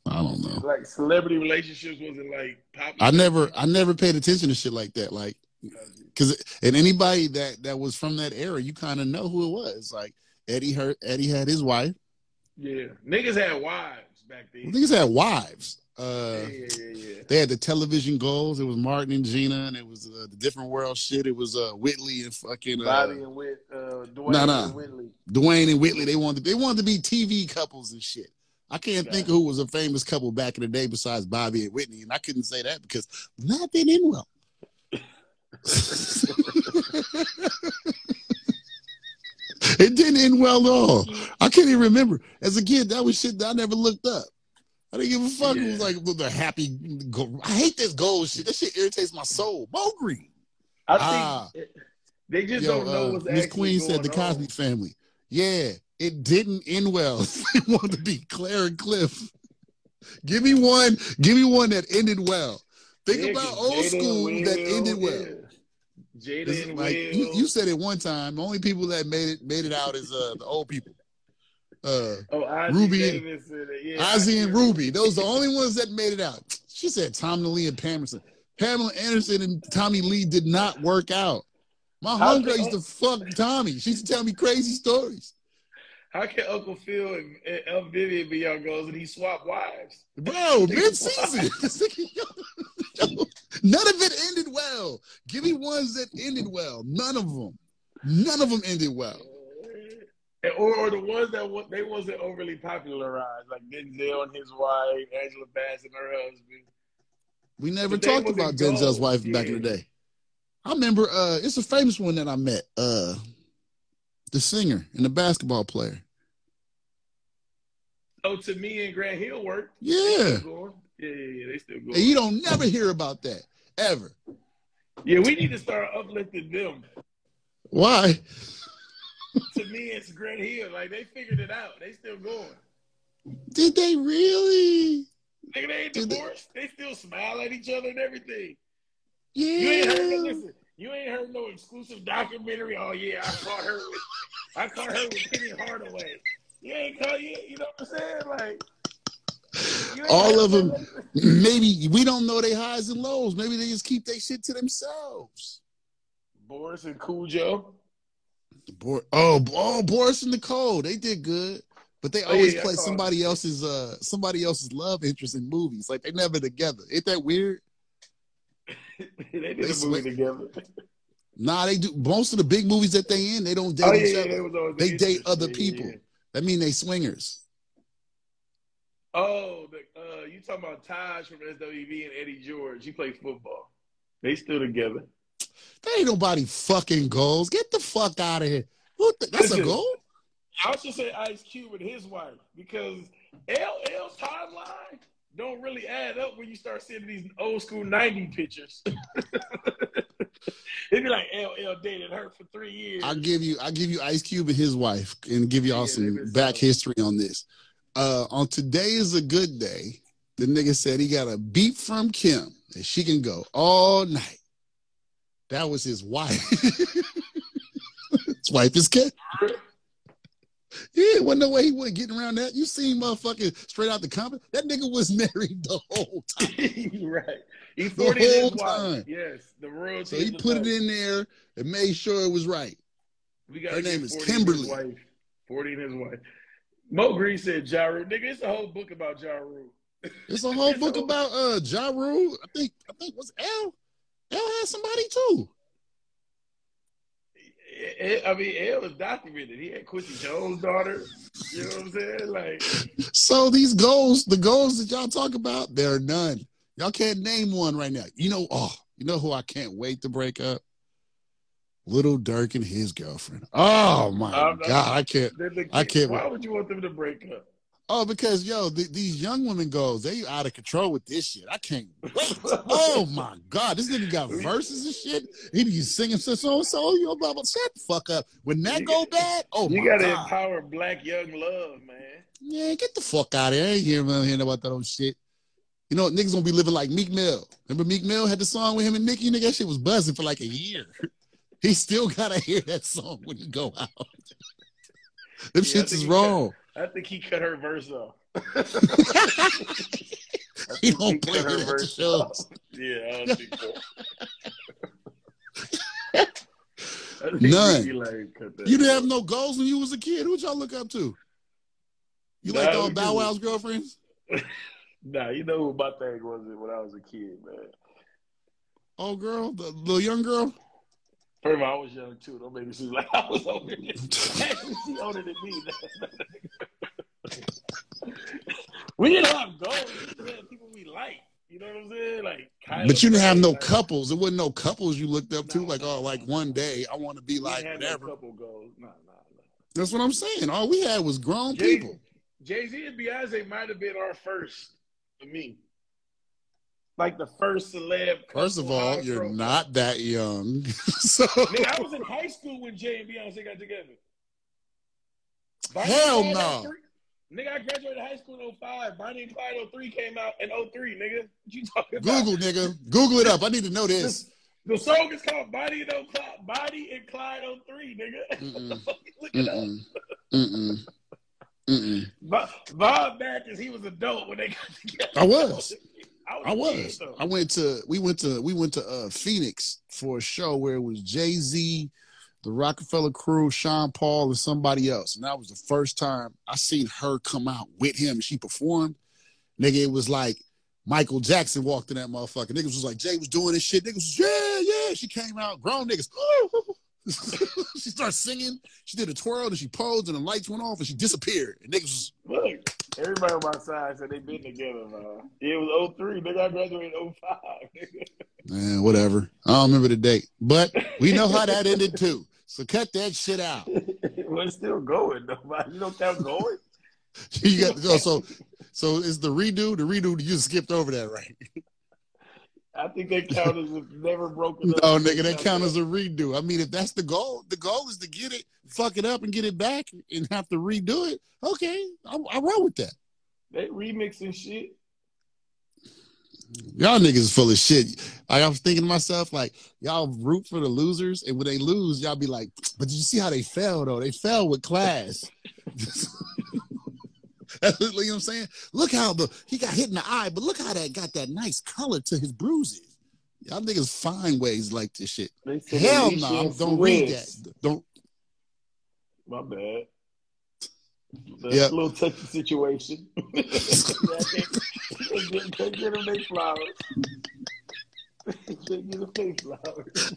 Speaker 1: I don't know.
Speaker 2: like celebrity relationships? Was it like popular?
Speaker 1: I never, I never paid attention to shit like that. Like, because and anybody that that was from that era, you kind of know who it was. Like Eddie hurt. Eddie had his wife.
Speaker 2: Yeah, niggas had wives back then.
Speaker 1: Niggas had wives. Uh,
Speaker 2: yeah, yeah, yeah.
Speaker 1: they had the television goals. It was Martin and Gina, and it was uh, the different world shit. It was uh, Whitley and fucking uh,
Speaker 2: Bobby and Whit, uh, Dwayne
Speaker 1: Nah, nah.
Speaker 2: and Whitley.
Speaker 1: Dwayne and Whitley. They wanted they wanted to be TV couples and shit. I can't think of who was a famous couple back in the day besides Bobby and Whitney, and I couldn't say that because that didn't end well. it didn't end well at all. I can't even remember. As a kid, that was shit that I never looked up. I didn't give a fuck. It was like the happy. I hate this gold shit. That shit irritates my soul. Mo Green.
Speaker 2: I think
Speaker 1: Ah.
Speaker 2: it- they just
Speaker 1: Yo,
Speaker 2: don't know
Speaker 1: uh,
Speaker 2: what's
Speaker 1: Miss Queen said the
Speaker 2: on.
Speaker 1: Cosby family. Yeah, it didn't end well. they wanted to be Claire and Cliff. Give me one. Give me one that ended well. Think
Speaker 2: Yeah,
Speaker 1: about old
Speaker 2: Jada
Speaker 1: school
Speaker 2: and
Speaker 1: that ended well.
Speaker 2: yeah. Jada
Speaker 1: like
Speaker 2: Will.
Speaker 1: you, you said it one time. The only people that made it made it out is uh, the old people. Uh,
Speaker 2: oh,
Speaker 1: Ruby and-
Speaker 2: yeah,
Speaker 1: Ossie and. Ruby. Those are the only ones that made it out. She said Tommy Lee and Pamerson. Pamela Anderson and Tommy Lee did not work out. My homegirl used to fuck Tommy. She used to tell me crazy stories.
Speaker 2: How can Uncle Phil and, and El Vivian be your goals and he swapped wives?
Speaker 1: Bro, mid season. None of it ended well. Give me ones that ended well. None of them. None of them ended well.
Speaker 2: Or, or the ones that wa- they wasn't overly popularized, like Denzel and his wife, Angela Bassett and her husband.
Speaker 1: We never
Speaker 2: But
Speaker 1: talked about Denzel's
Speaker 2: gold,
Speaker 1: wife back in the day. I remember uh it's a famous one that I met. Uh the singer and the basketball player.
Speaker 2: Oh, Tamia and Grant Hill work.
Speaker 1: Yeah.
Speaker 2: Yeah, yeah, yeah. They still going.
Speaker 1: And you don't never hear about that ever.
Speaker 2: Yeah, we need to start uplifting them.
Speaker 1: Why?
Speaker 2: To me, it's Grant Hill. Like they figured it out. They still going.
Speaker 1: Did they really?
Speaker 2: Nigga, they ain't
Speaker 1: Did they-
Speaker 2: divorced. They still smile at each other and everything.
Speaker 1: Yeah.
Speaker 2: You ain't heard no listen. You ain't heard no exclusive documentary. Oh yeah, I caught her with I caught her with Penny Hardaway. You ain't caught you. You know what I'm saying? Like
Speaker 1: All of them. Maybe we don't know their highs and lows. Maybe they just keep their shit to themselves.
Speaker 2: Boris and Kodjoe.
Speaker 1: Bor- oh, oh, Boris and Nicole, they did good, but they
Speaker 2: Oh, yeah,
Speaker 1: always play
Speaker 2: saw
Speaker 1: somebody else's uh somebody else's love interest in movies. Like they never together. Ain't that weird?
Speaker 2: they did
Speaker 1: They
Speaker 2: a movie together.
Speaker 1: Nah, they do. Most of the big movies that they in, they don't date
Speaker 2: Oh
Speaker 1: each
Speaker 2: yeah, yeah,
Speaker 1: other.
Speaker 2: they
Speaker 1: date other people.
Speaker 2: yeah.
Speaker 1: That mean they swingers.
Speaker 2: Oh, the, uh, you talking about Taj from SWV and Eddie George? He played football. They still together.
Speaker 1: There ain't nobody fucking goals. Get the fuck out of here. The, that's a goal?
Speaker 2: I should say Ice Cube and his wife because LL's timeline don't really add up when you start seeing these old school 90 pictures. It'd be like LL dated her for three years.
Speaker 1: I'll give you I give you Ice Cube and his wife and give y'all
Speaker 2: Yeah,
Speaker 1: some back
Speaker 2: solid.
Speaker 1: history on this. Uh on today is a good day. The nigga said he got a beat from Kim and she can go all night. That was his wife. his wife is Kim. Yeah, wasn't no way he wasn't getting around that. You seen motherfucking straight out the comment. That nigga was married the whole time.
Speaker 2: right. He
Speaker 1: The
Speaker 2: 40 his
Speaker 1: whole
Speaker 2: wife. Yes. The royalty.
Speaker 1: So he put it in there and made sure it was right.
Speaker 2: We gotta
Speaker 1: Her name is Kimberly.
Speaker 2: Wife. 40 and his wife. Mo Green said Ja Rule. Nigga, it's a whole book about Ja Rule.
Speaker 1: It's a whole
Speaker 2: It's
Speaker 1: book
Speaker 2: a-
Speaker 1: about uh Ja Rule. I think I think was L. Had somebody too.
Speaker 2: I mean, L is documented. He had Quincy Jones' daughter. You know what I'm saying? Like,
Speaker 1: So these goals, the goals that y'all talk about, there are none. Y'all can't name one right now. You know, oh, you know who I can't wait to break up? Lil Durk and his girlfriend. Oh my
Speaker 2: not-
Speaker 1: god, I can't.
Speaker 2: the
Speaker 1: I can't-
Speaker 2: Why would you want them to break up?
Speaker 1: Oh, because yo, th- these young women goals, they out of control with this shit. I can't wait. Oh my god, this nigga got verses and shit. He be singing so so so. You know, blah blah. Shut the fuck up. When that
Speaker 2: You
Speaker 1: go
Speaker 2: got-
Speaker 1: bad, oh
Speaker 2: you gotta
Speaker 1: god.
Speaker 2: empower black young love, man.
Speaker 1: Yeah, get the fuck out of here. I ain't hearing, hearing about that old shit. You know, niggas gonna be living like Meek Mill. Remember Meek Mill had the song with him and Nicki? Nigga, that shit was buzzing for like a year. He still gotta hear that song when he go out. Them
Speaker 2: Yeah,
Speaker 1: shits is wrong.
Speaker 2: I think he cut her verse off.
Speaker 1: He don't play
Speaker 2: her verse off. Yeah, I don't think so.
Speaker 1: None. You didn't have no goals when you was a kid. Who'd y'all look up to? You
Speaker 2: Nah,
Speaker 1: like all Bow Wow's girlfriends?
Speaker 2: Nah, you know who my thing was when I was a kid, man.
Speaker 1: Oh girl, the little young girl.
Speaker 2: All, I was young too. Don't make me seem like I was older than she older than me. we didn't have goals. We had people we like. You know what I'm saying? Like, Kyler
Speaker 1: But you didn't have no
Speaker 2: like,
Speaker 1: couples. There wasn't no couples you looked up to. Like, oh, like one day I want to be like whatever.
Speaker 2: no couple goals. Nah, nah, nah.
Speaker 1: That's what I'm saying. All we had was grown
Speaker 2: Jay-
Speaker 1: people.
Speaker 2: Jay Z and Beyonce might have been our first for me. Like the first celeb.
Speaker 1: First of all, you're
Speaker 2: profile.
Speaker 1: not that young. so
Speaker 2: Nigga, I was in high school when Jay and Beyonce got together. Bonnie
Speaker 1: Hell no.
Speaker 2: Nigga, I graduated high school in 05. Bonnie and Clyde 03 came out in 03, nigga. What you talking about?
Speaker 1: Google, nigga. Google it up. I need to know this.
Speaker 2: The song is called Body and, Clyde, Bonnie and Clyde 03, nigga.
Speaker 1: Mm-mm.
Speaker 2: what the fuck you looking up?
Speaker 1: Mm-mm. Mm-mm. Mm-mm.
Speaker 2: Bob, Backus, he was adult when they got together.
Speaker 1: I was.
Speaker 2: I
Speaker 1: I
Speaker 2: was. kid,
Speaker 1: was. I went to we went to we went to uh Phoenix for a show where it was Jay-Z, the Rockefeller crew, Sean Paul, and somebody else. And that was the first time I seen her come out with him she performed. Nigga, it was like Michael Jackson walked in that motherfucker. Niggas was like, Jay was doing this shit. Niggas was, yeah, yeah. She came out, grown niggas. she started singing. She did a twirl and she posed and the lights went off and she disappeared. And niggas was,
Speaker 2: Look, everybody on my side said they been together, man. It was 03, nigga. I graduated in 05,
Speaker 1: man, whatever. I don't remember the date. But we know how that ended too. So cut that shit out.
Speaker 2: We're still going though. You don't count going.
Speaker 1: You got oh, so so is the redo the redo you skipped over that right?
Speaker 2: I think they count as never broken up.
Speaker 1: No, nigga, that count as a redo. I mean, if that's the goal, the goal is to get it, fuck it up, and get it back, and have to redo it. Okay, I, I roll with that.
Speaker 2: They remixing shit.
Speaker 1: Y'all niggas full of shit. I was thinking to myself, like, y'all root for the losers, and when they lose, y'all be like, but did you see how they fell though? They fell with class. you know what I'm saying? Look how the he got hit in the eye, but look how that got that nice color to his bruises. Y'all niggas find ways like this shit. Hell no,
Speaker 2: and
Speaker 1: don't read that. Don't.
Speaker 2: My bad. The
Speaker 1: Yep.
Speaker 2: little touchy situation. they, they, get, they get them their flowers. they get them their flowers.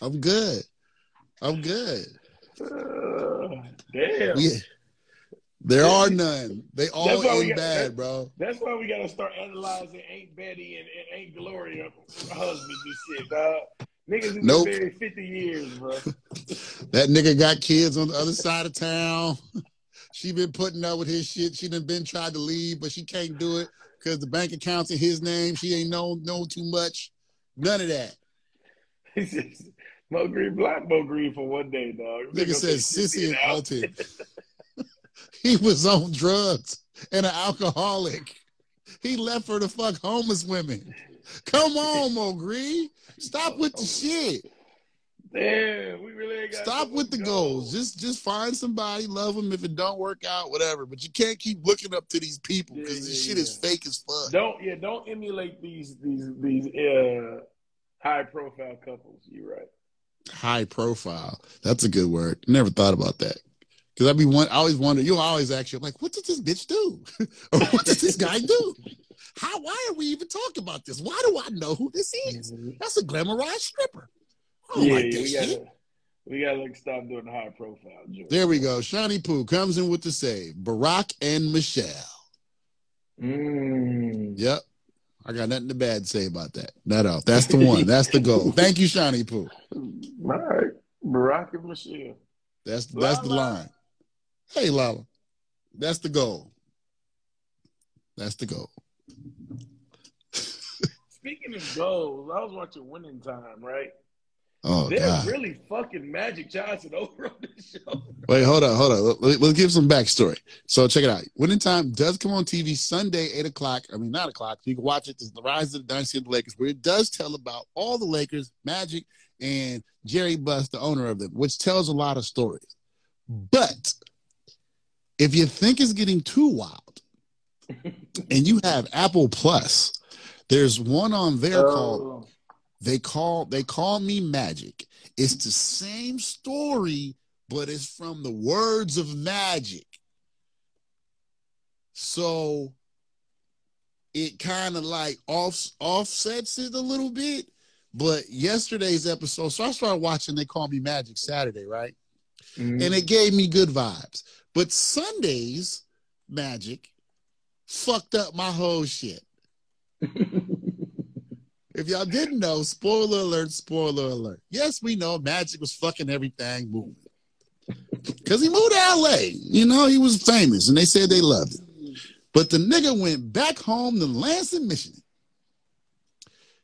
Speaker 1: I'm good. I'm good.
Speaker 2: Uh, damn.
Speaker 1: We, there are none. They all
Speaker 2: That's why we got-
Speaker 1: bad,
Speaker 2: that-
Speaker 1: bro.
Speaker 2: That's why we gotta start analyzing Ain't Betty and, and Ain't Gloria husbands and shit, dog. Niggas have
Speaker 1: Nope.
Speaker 2: been married 50 years, bro.
Speaker 1: That nigga got kids on the other side of town. She been putting up with his shit. She done been tried to leave, but she can't do it because the bank account's in his name. She ain't know know too much. None of that.
Speaker 2: Mo Green, block Mo Green for one day, dog.
Speaker 1: Nigga says sissy and. Alton. he was on drugs and an alcoholic. He left her to fuck homeless women. Come on, Mo Green. Stop with the shit.
Speaker 2: Damn, we really ain't got
Speaker 1: Stop with the goals. Just just find somebody, love them. If it don't work out, whatever. But you can't keep looking up to these people because
Speaker 2: Yeah,
Speaker 1: this
Speaker 2: yeah,
Speaker 1: shit is fake as fuck.
Speaker 2: Don't yeah, don't emulate these these these uh high profile couples. You're right.
Speaker 1: High profile. That's a good word. Never thought about that. Because I'd be one. I always wonder. You always ask you like, what did this bitch do, or what does this guy do? How? Why are we even talking about this? Why do I know who this is? That's a glamorized stripper. I
Speaker 2: yeah,
Speaker 1: like
Speaker 2: yeah, we gotta we gotta like stop doing the high profile joke.
Speaker 1: There we go. Shawnee Pooh comes in with the save. Barack and Michelle.
Speaker 2: Mm.
Speaker 1: Yep. I got nothing to bad to say about that. Not off. That's the one. That's the goal. Thank you, Shawnee Pooh.
Speaker 2: All right. Barack and Michelle.
Speaker 1: That's that's the line. Hey Lala. That's the goal. That's the goal.
Speaker 2: Speaking of goals, I was watching Winning Time, right?
Speaker 1: Oh
Speaker 2: They're
Speaker 1: God.
Speaker 2: really fucking Magic Johnson over on this show.
Speaker 1: Wait, hold on, hold on. Let- let- Let's give some backstory. So check it out. Winning Time does come on TV Sunday, eight o'clock. I mean, nine o'clock. You can watch it. It's the rise of the dynasty of the Lakers, where it does tell about all the Lakers, Magic, and Jerry Buss, the owner of them, which tells a lot of stories. But if you think it's getting too wild, and you have Apple Plus, there's one on there called
Speaker 2: Oh,
Speaker 1: they call they call me magic. It's the same story but it's from the words of magic. So it kind of like off offsets it a little bit but yesterday's episode so i started watching they call me magic saturday right?
Speaker 2: Mm.
Speaker 1: and it gave me good vibes. But sunday's magic fucked up my whole shit if y'all didn't know, spoiler alert, spoiler alert. Yes, we know Magic was fucking everything moving. Because he moved to LA. You know, he was famous and they said they loved him. But the nigga went back home to Lansing, Michigan.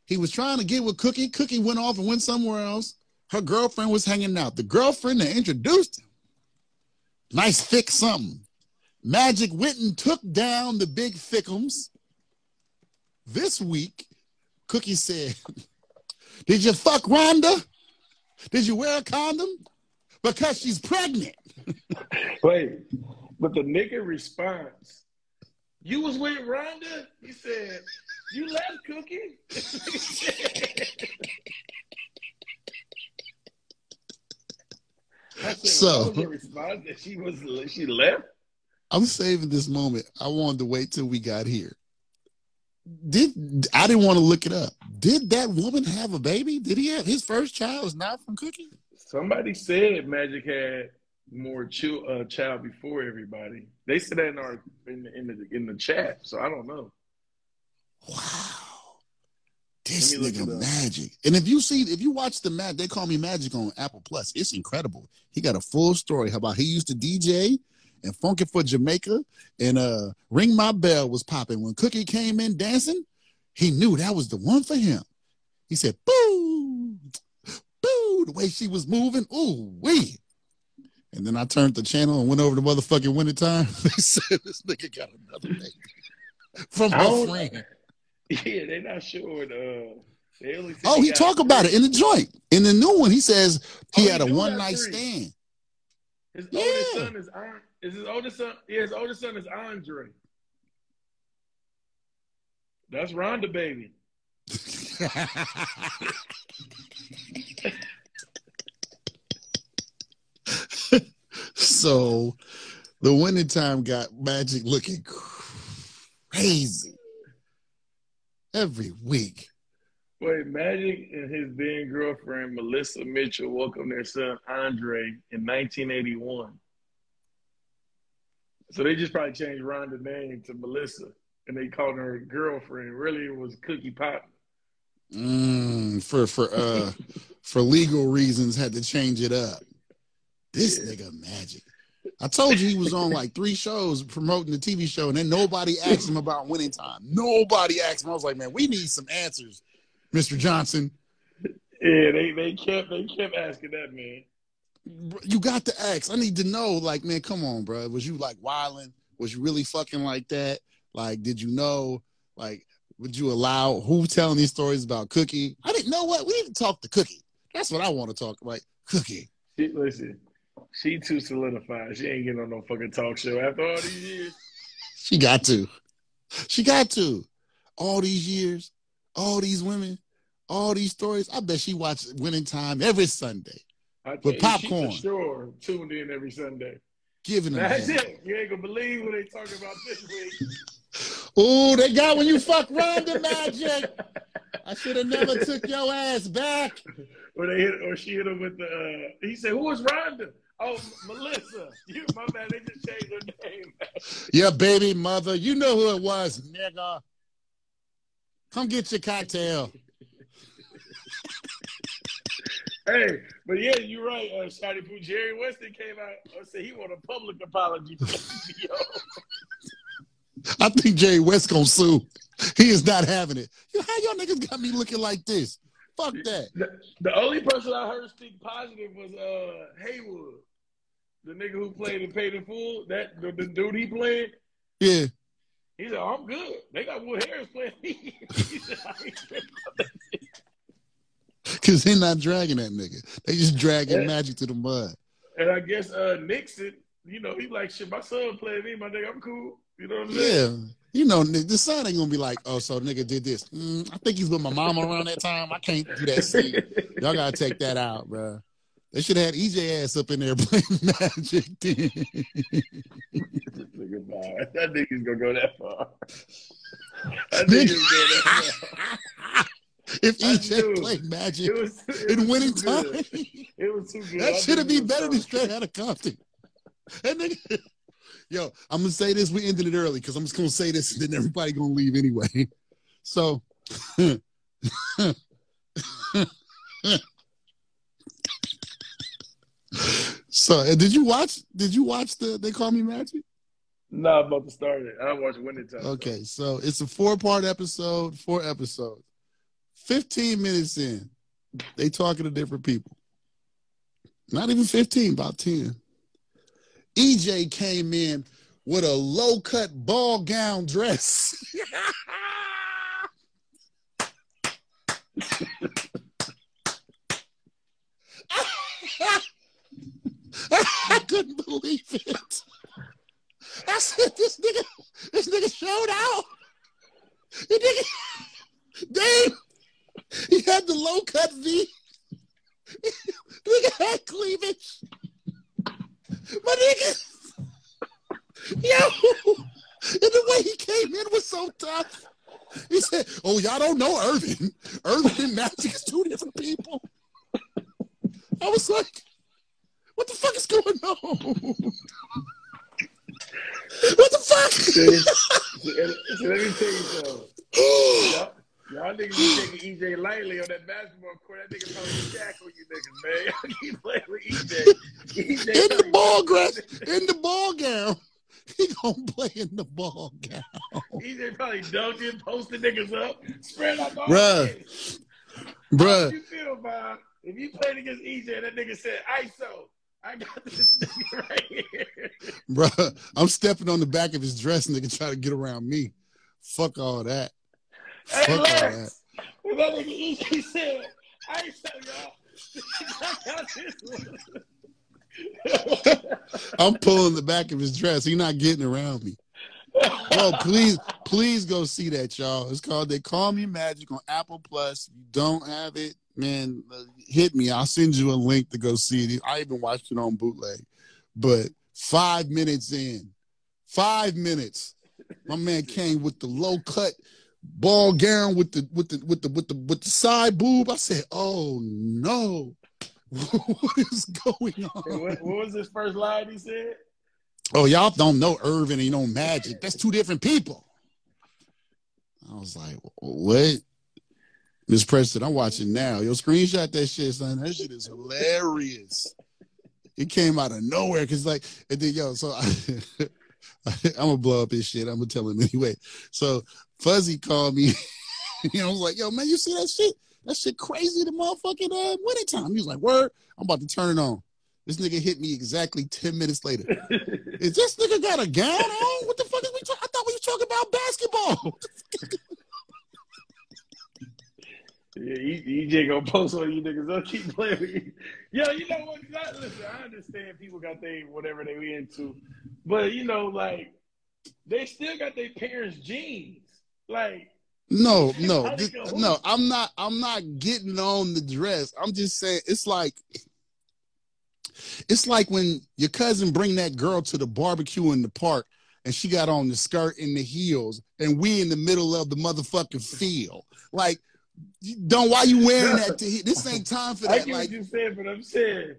Speaker 1: He was trying to get with Cookie. Cookie went off and went somewhere else. Her girlfriend was hanging out. The girlfriend that introduced him, nice thick something. Magic went and took down the big thickums. This week, Cookie said, Did you fuck Rhonda? Did you wear a condom? Because she's pregnant.
Speaker 2: Wait, but the nigga response, you was with Rhonda? He said, you left Cookie? Said,
Speaker 1: So-
Speaker 2: was response that she was she left?
Speaker 1: I'm saving this moment. I wanted to wait till we got here. Did I didn't want to look it up. Did that woman have a baby? Did he have his first child is not from Cookie?
Speaker 2: Somebody said Magic had more chil- uh, child before everybody. They said that in our in the, in the in the chat, so I don't know.
Speaker 1: Wow. This
Speaker 2: Let me look
Speaker 1: nigga magic. And if you see, if you watch the match, they call me magic on Apple Plus. It's incredible. He got a full story how about he used to DJ and Funkin' for Jamaica and uh Ring My Bell was popping. When Cookie came in dancing, he knew that was the one for him. He said, boo, boo, the way she was moving, ooh, wee. And then I turned the channel and went over to motherfucking Winning Time. they said this nigga got another baby from her friend.
Speaker 2: Yeah, they're not sure. Uh, they only
Speaker 1: Oh, he talk about it in the joint. In the new one, he says he
Speaker 2: Oh, he
Speaker 1: had a one night stand.
Speaker 2: His
Speaker 1: Yeah.
Speaker 2: oldest son is An- is his oldest son. Yeah, his oldest son is Andre. That's Rhonda, baby.
Speaker 1: so the winning time got Magic looking crazy every week.
Speaker 2: Wait, Magic and his then girlfriend Melissa Mitchell welcomed their son Andre in 1981. So they just probably changed Rhonda's name to Melissa, and they called her girlfriend. Really, it was Cookie Pop.
Speaker 1: Mm, for for uh for legal reasons had to change it up. This
Speaker 2: Yeah.
Speaker 1: nigga Magic. I told you he was on like three shows promoting the TV show, and then nobody asked him about winning time. Nobody asked him. I was like, man, we need some answers, Mr. Johnson.
Speaker 2: Yeah, they they kept they kept asking that man.
Speaker 1: You got to ask. I need to know. Like, man, come on, bro. Was you like wilding? Was you really fucking like that? Like, did you know? Like, would you allow who telling these stories about Cookie? I didn't know what. We need to talk to Cookie. That's what I want to talk about. Cookie.
Speaker 2: She, listen, she too solidified. She ain't getting on no fucking talk show after all these years.
Speaker 1: She got to. She got to. All these years, all these women, all these stories. I bet she watched Winning Time every Sunday, With
Speaker 2: you, she
Speaker 1: popcorn.
Speaker 2: for sure tuned in every Sunday.
Speaker 1: giving them.
Speaker 2: That's
Speaker 1: that.
Speaker 2: it. You ain't gonna believe what they talking about this week.
Speaker 1: Ooh, they got when you fuck Rhonda Magic. I should have never took your ass back.
Speaker 2: or they hit, or she hit him with the. Uh, he said, "Who was Rhonda?" Oh, Melissa. You, my man, They just changed her name.
Speaker 1: Your baby mother. You know who it was, nigga. Come get your cocktail.
Speaker 2: Hey, but yeah, you're right. Uh, Shotty Poo. Jerry Weston came out and said he want a public apology.
Speaker 1: I think Jerry West gonna sue. He is not having it. How y'all niggas got me looking like this? Fuck that.
Speaker 2: The, the only person I heard speak positive was uh Haywood, the nigga who played in Paid in Full. That the, the dude he played.
Speaker 1: Yeah.
Speaker 2: He said, "I'm good. They got Wood Harris playing me." He said, "I ain't tripping about that."
Speaker 1: Cause they not dragging that nigga. They just dragging
Speaker 2: Yeah.
Speaker 1: magic to the mud.
Speaker 2: and I guess uh Nixon, you know, he like shit. My son playing me, my nigga. I'm cool. You know what I'm saying?
Speaker 1: Yeah. You know, the son ain't gonna be like, oh, so nigga did this. Mm, I think he's with my mama around that time. I can't do that scene. Y'all gotta take that out, bro. They should have had EJ ass up in there playing magic. then.
Speaker 2: That nigga's gonna go that far. That nigga's going that far.
Speaker 1: If EJ played magic
Speaker 2: It was, it
Speaker 1: in winning time.
Speaker 2: It was too good.
Speaker 1: that should have been better than straight out of Compton. That nigga. Yo, I'm gonna say this. We ended it early because I'm just gonna say this, and then everybody gonna leave anyway. So, so did you watch? Did you watch the They Call Me Magic?
Speaker 2: No, I'm about to start it. I watched Winning Time.
Speaker 1: Okay, so it's a four part episode, four episodes. 15 minutes in, they talking to different people. Not even 15, about 10. EJ came in with a low cut ball gown dress. I couldn't believe it. I said, this nigga, this nigga showed out. The nigga, Dave, he had the low cut V. nigga had cleavage. My nigga, yo, and the way he came in was so tough. He said, "Oh, y'all don't know Earvin. Earvin and Magic is two different people." I was like, "What the fuck is going on? what the fuck?"
Speaker 2: See, let me tell you something. Y'all, Y'all niggas be taking EJ lightly on that basketball court. That nigga probably shackle you niggas, man. Y'all keep playing with EJ. EJ
Speaker 1: In the ball grass, in the ball gown. He gonna play in the ball gown.
Speaker 2: EJ probably dunking, posting niggas up, spread out ball.
Speaker 1: Bruh. Bruh,
Speaker 2: you feel, Bob? If you played against EJ, that nigga said, ISO. I got this nigga right here.
Speaker 1: bruh, I'm stepping on the back of his dress and they can try to get around me. Fuck all that.
Speaker 2: Hey,
Speaker 1: Fuck all that.
Speaker 2: Lex, that nigga EJ said, y'all. I got this one.
Speaker 1: I'm pulling the back of his dress. He's not getting around me. Bro, please, please go see that, y'all. It's called They Call Me Magic on Apple Plus. If you don't have it, man, hit me. I'll send you a link to go see it. I even watched it on bootleg. But five minutes in, five minutes, my man came with the low cut ball gown with the with the with the with the with the side boob. I said, "Oh no, what is going
Speaker 2: Hey,
Speaker 1: on?"
Speaker 2: what, what was his first line he said?
Speaker 1: Oh, y'all don't know Earvin and you know Magic. That's two different people. I was like, what? Miss Preston, I'm watching now. Yo, screenshot that shit, son. That shit is hilarious. It came out of nowhere because, like, and then yo, so I, I'm gonna blow up his shit. I'm gonna tell him anyway. So Fuzzy called me. you know, I was like, yo, man, you see that shit? That shit crazy. The motherfucking uh, winning time. He was like, word. I'm about to turn it on. This nigga hit me exactly 10 minutes later. Is this nigga got a gown on? What the fuck is we talking? I thought we was talking about basketball.
Speaker 2: Yeah, E- EJ gonna post on you niggas. Don't keep playing with you. Yo, you know what? Not, listen, I understand people got they whatever they into, but you know, like they still got their parents' genes. Like,
Speaker 1: No, no, th- no. I'm not. I'm not getting on the dress. I'm just saying it's like. It's like when your cousin bring that girl to the barbecue in the park and she got on the skirt and the heels and we in the middle of the motherfucking field. Like, don't why you wearing that to This ain't time for
Speaker 2: I
Speaker 1: that.
Speaker 2: get
Speaker 1: Like,
Speaker 2: what you said, but I'm saying,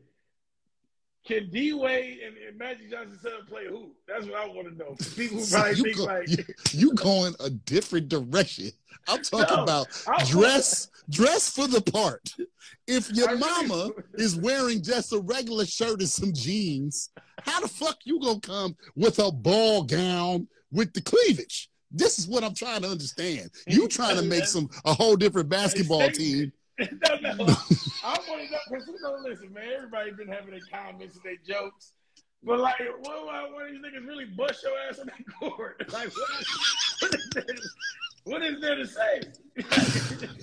Speaker 2: can D Wade and, and Magic Johnson son play who? That's what I want to know. People probably
Speaker 1: you,
Speaker 2: think
Speaker 1: go-
Speaker 2: like,
Speaker 1: you, you going a different direction. I'm talking
Speaker 2: No,
Speaker 1: about
Speaker 2: I-
Speaker 1: dress dress for the part. If
Speaker 2: I
Speaker 1: your
Speaker 2: really-
Speaker 1: mama is wearing just a regular shirt and some jeans, how the fuck you gonna come with a ball gown with the cleavage? This is what I'm trying to understand. You trying to make some a whole different basketball team.
Speaker 2: no, no. I want to know because you know, listen, man. Everybody's been having their comments and their jokes, but like, what, what, what these niggas really bust your ass on that court? Like, what, what, is, there, what is there to say?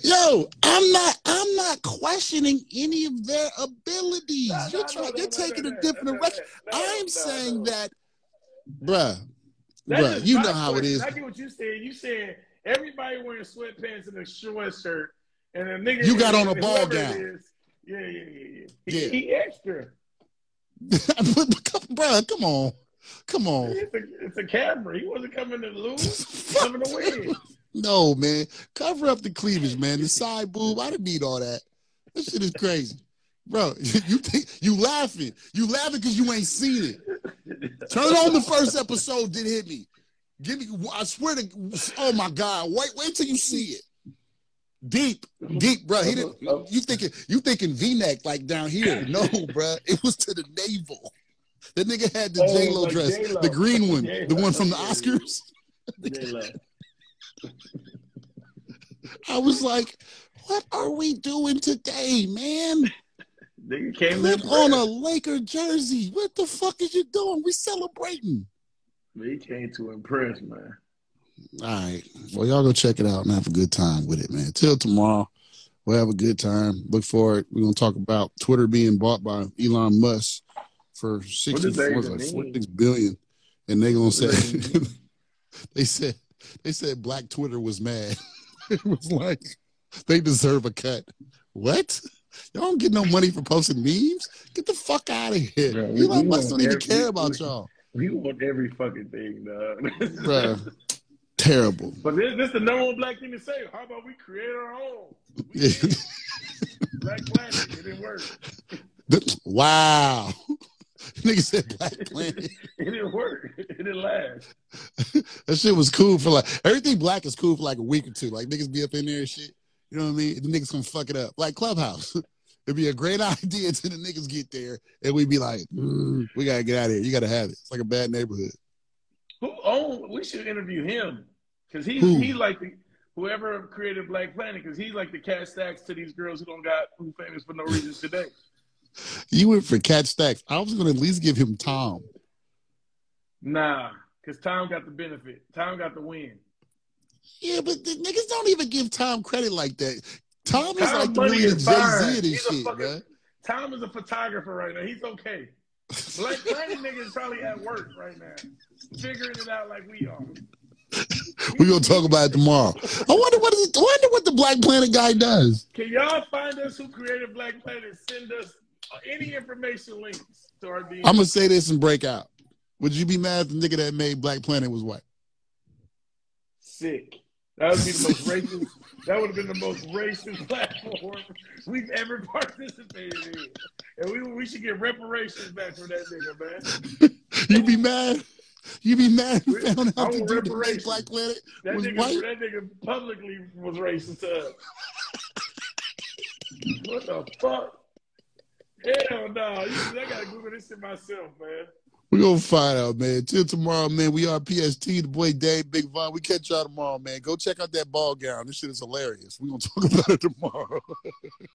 Speaker 1: Yo, I'm not I'm not questioning any of their abilities.
Speaker 2: No,
Speaker 1: you're
Speaker 2: no,
Speaker 1: trying
Speaker 2: no,
Speaker 1: you're taking a different direction. I'm saying that, bruh,
Speaker 2: That's
Speaker 1: bruh, you know how it
Speaker 2: question.
Speaker 1: is.
Speaker 2: I get what you said. You said everybody wearing sweatpants and a short shirt, and a nigga.
Speaker 1: You got on a ball gown.
Speaker 2: Yeah, yeah, yeah, yeah. He,
Speaker 1: Yeah.
Speaker 2: he extra.
Speaker 1: bruh, come on. Come on.
Speaker 2: It's a, it's a camera. He wasn't coming to lose. Coming to win.
Speaker 1: No, man. Cover up the cleavage, man. The side boob. I didn't need all that. That shit is crazy. Bro, you think you laughing. You laughing because you ain't seen it. Turn on the first episode, did hit me. Give me I swear to oh my God. Wait, wait till you see it. Deep, deep, bro. He didn't oh. you thinking you thinking V-neck like down here. No, bro. It was to the navel. The nigga had the
Speaker 2: Oh,
Speaker 1: J-Lo
Speaker 2: like
Speaker 1: dress,
Speaker 2: J-Lo.
Speaker 1: the green one,
Speaker 2: J-Lo.
Speaker 1: the one from the. Oscars. I was like, what are we doing today, man?
Speaker 2: Nigga came in
Speaker 1: on a Laker jersey. What the fuck is you doing? We celebrating.
Speaker 2: He came to impress, man.
Speaker 1: All right. Well, y'all go check it out and have a good time with it, man. Till tomorrow, we'll have a good time. Look forward. We're gonna talk about Twitter being bought by Elon Musk for 64
Speaker 2: even
Speaker 1: like? 46 billion. And they gonna say they said they said black Twitter was mad. it was like they deserve a cut. What? Y'all don't get no money for posting memes? Get the fuck out of here.
Speaker 2: Bro,
Speaker 1: Elon Musk don't even care about y'all.
Speaker 2: We want every fucking thing, dog.
Speaker 1: Bruh. Terrible.
Speaker 2: But this, this the number one black thing to say. How about we create our own? Black plastic. It didn't work.
Speaker 1: wow. Nigga said Black Planet.
Speaker 2: it didn't work. It didn't last.
Speaker 1: that shit was cool for like everything black is cool for like a week or two. Like niggas be up in there and shit. You know what I mean? The niggas gonna fuck it up. Like Clubhouse. It'd be a great idea until the niggas get there and we'd be like, mm, we gotta get out of here. You gotta have it. It's like a bad neighborhood.
Speaker 2: Who own? We should interview him because
Speaker 1: Who?
Speaker 2: he's like the whoever created Black Planet because he's like the Kat Stacks to these girls who don't got who famous for no reason today.
Speaker 1: You went for Kat Stacks. I was gonna at least give him Tom.
Speaker 2: Nah, because Tom got the benefit. Tom got the win.
Speaker 1: Yeah, but the niggas don't even give Tom credit like that. Tom is
Speaker 2: Tom
Speaker 1: like the
Speaker 2: money
Speaker 1: really the
Speaker 2: is
Speaker 1: Jay. Z of this shit,
Speaker 2: fucking-
Speaker 1: man.
Speaker 2: Tom is a photographer right now. He's okay. Black Planet nigga is probably at work right now, figuring it out like we are.
Speaker 1: We're gonna talk about it tomorrow. I wonder what is I wonder what the Black Planet guy does.
Speaker 2: Can y'all find us who created Black Planet? Send us any information links to our DM.
Speaker 1: I'm gonna say this and break out. Would you be mad if the nigga that made Black Planet was white?
Speaker 2: Sick. That would be the most racist. That would have been the most racist platform we've ever participated in. And we we should get reparations back for that nigga, man.
Speaker 1: You'd be mad? You'd be mad you found out the dude that
Speaker 2: reparations.
Speaker 1: Black Planet
Speaker 2: That
Speaker 1: was
Speaker 2: nigga,
Speaker 1: white?
Speaker 2: that nigga publicly was racist to us. what the fuck? Hell no. You, I gotta Google this shit myself, man.
Speaker 1: We gonna find out, man. Till tomorrow, man. We are PST, the boy Dave, Big Von. We catch y'all tomorrow, man. Go check out that ball gown. This shit is hilarious. We gonna talk about it tomorrow.